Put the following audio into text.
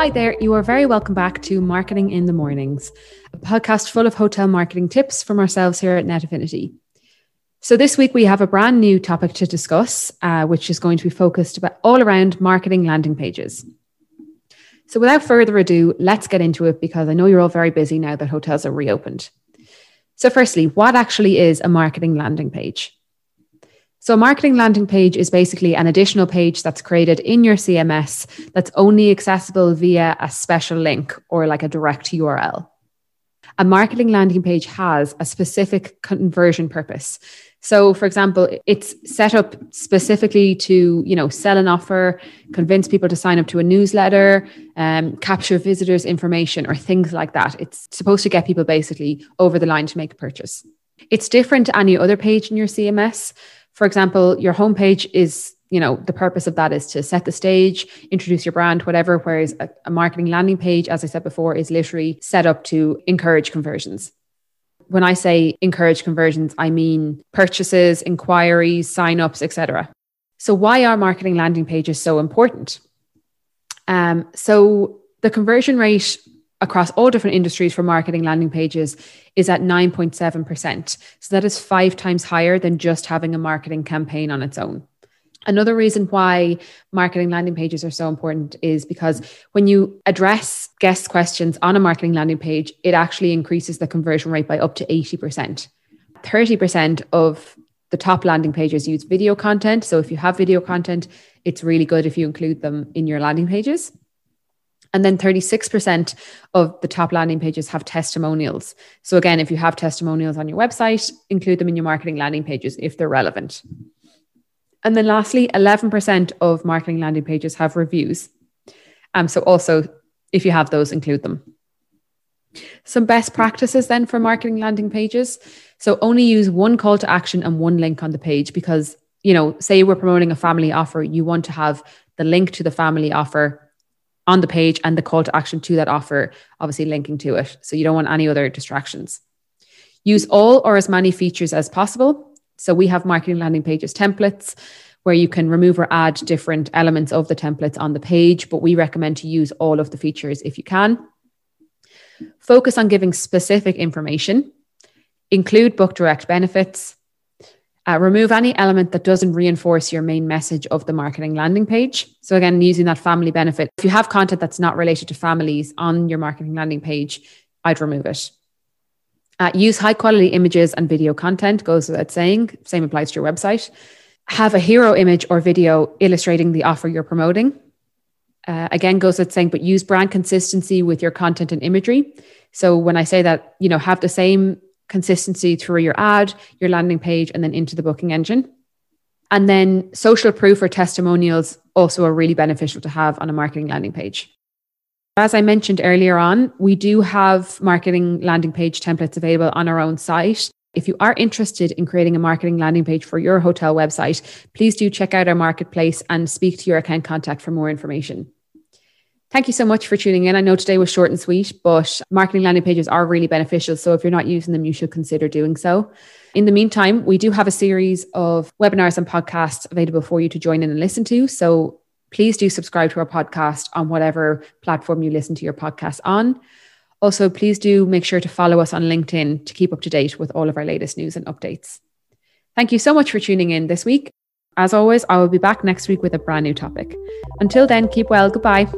Hi there, you are very welcome back to Marketing in the Mornings, a podcast full of hotel marketing tips from ourselves here at Net Affinity. So, this week we have a brand new topic to discuss, uh, which is going to be focused about all around marketing landing pages. So, without further ado, let's get into it because I know you're all very busy now that hotels are reopened. So, firstly, what actually is a marketing landing page? So, a marketing landing page is basically an additional page that's created in your CMS that's only accessible via a special link or like a direct URL. A marketing landing page has a specific conversion purpose. So, for example, it's set up specifically to, you know, sell an offer, convince people to sign up to a newsletter, um, capture visitors' information, or things like that. It's supposed to get people basically over the line to make a purchase. It's different to any other page in your CMS for example, your homepage is, you know, the purpose of that is to set the stage, introduce your brand, whatever. Whereas a, a marketing landing page, as I said before, is literally set up to encourage conversions. When I say encourage conversions, I mean purchases, inquiries, signups, etc. So, why are marketing landing pages so important? Um, so, the conversion rate across all different industries for marketing landing pages is at 9.7%. So that is five times higher than just having a marketing campaign on its own. Another reason why marketing landing pages are so important is because when you address guest questions on a marketing landing page, it actually increases the conversion rate by up to 80%. 30% of the top landing pages use video content. So if you have video content, it's really good if you include them in your landing pages. And then 36% of the top landing pages have testimonials. So, again, if you have testimonials on your website, include them in your marketing landing pages if they're relevant. And then lastly, 11% of marketing landing pages have reviews. Um, so, also, if you have those, include them. Some best practices then for marketing landing pages. So, only use one call to action and one link on the page because, you know, say we're promoting a family offer, you want to have the link to the family offer on the page and the call to action to that offer, obviously linking to it. So you don't want any other distractions. Use all or as many features as possible. So we have marketing landing pages templates where you can remove or add different elements of the templates on the page, but we recommend to use all of the features if you can. Focus on giving specific information, include book direct benefits, uh, remove any element that doesn't reinforce your main message of the marketing landing page. So, again, using that family benefit. If you have content that's not related to families on your marketing landing page, I'd remove it. Uh, use high quality images and video content, goes without saying. Same applies to your website. Have a hero image or video illustrating the offer you're promoting. Uh, again, goes without saying, but use brand consistency with your content and imagery. So when I say that, you know, have the same consistency through your ad, your landing page, and then into the booking engine. And then social proof or testimonials also are really beneficial to have on a marketing landing page. As I mentioned earlier on, we do have marketing landing page templates available on our own site. If you are interested in creating a marketing landing page for your hotel website, please do check out our marketplace and speak to your account contact for more information. Thank you so much for tuning in. I know today was short and sweet, but marketing landing pages are really beneficial. So if you're not using them, you should consider doing so. In the meantime, we do have a series of webinars and podcasts available for you to join in and listen to. So please do subscribe to our podcast on whatever platform you listen to your podcast on. Also, please do make sure to follow us on LinkedIn to keep up to date with all of our latest news and updates. Thank you so much for tuning in this week. As always, I will be back next week with a brand new topic. Until then, keep well. Goodbye.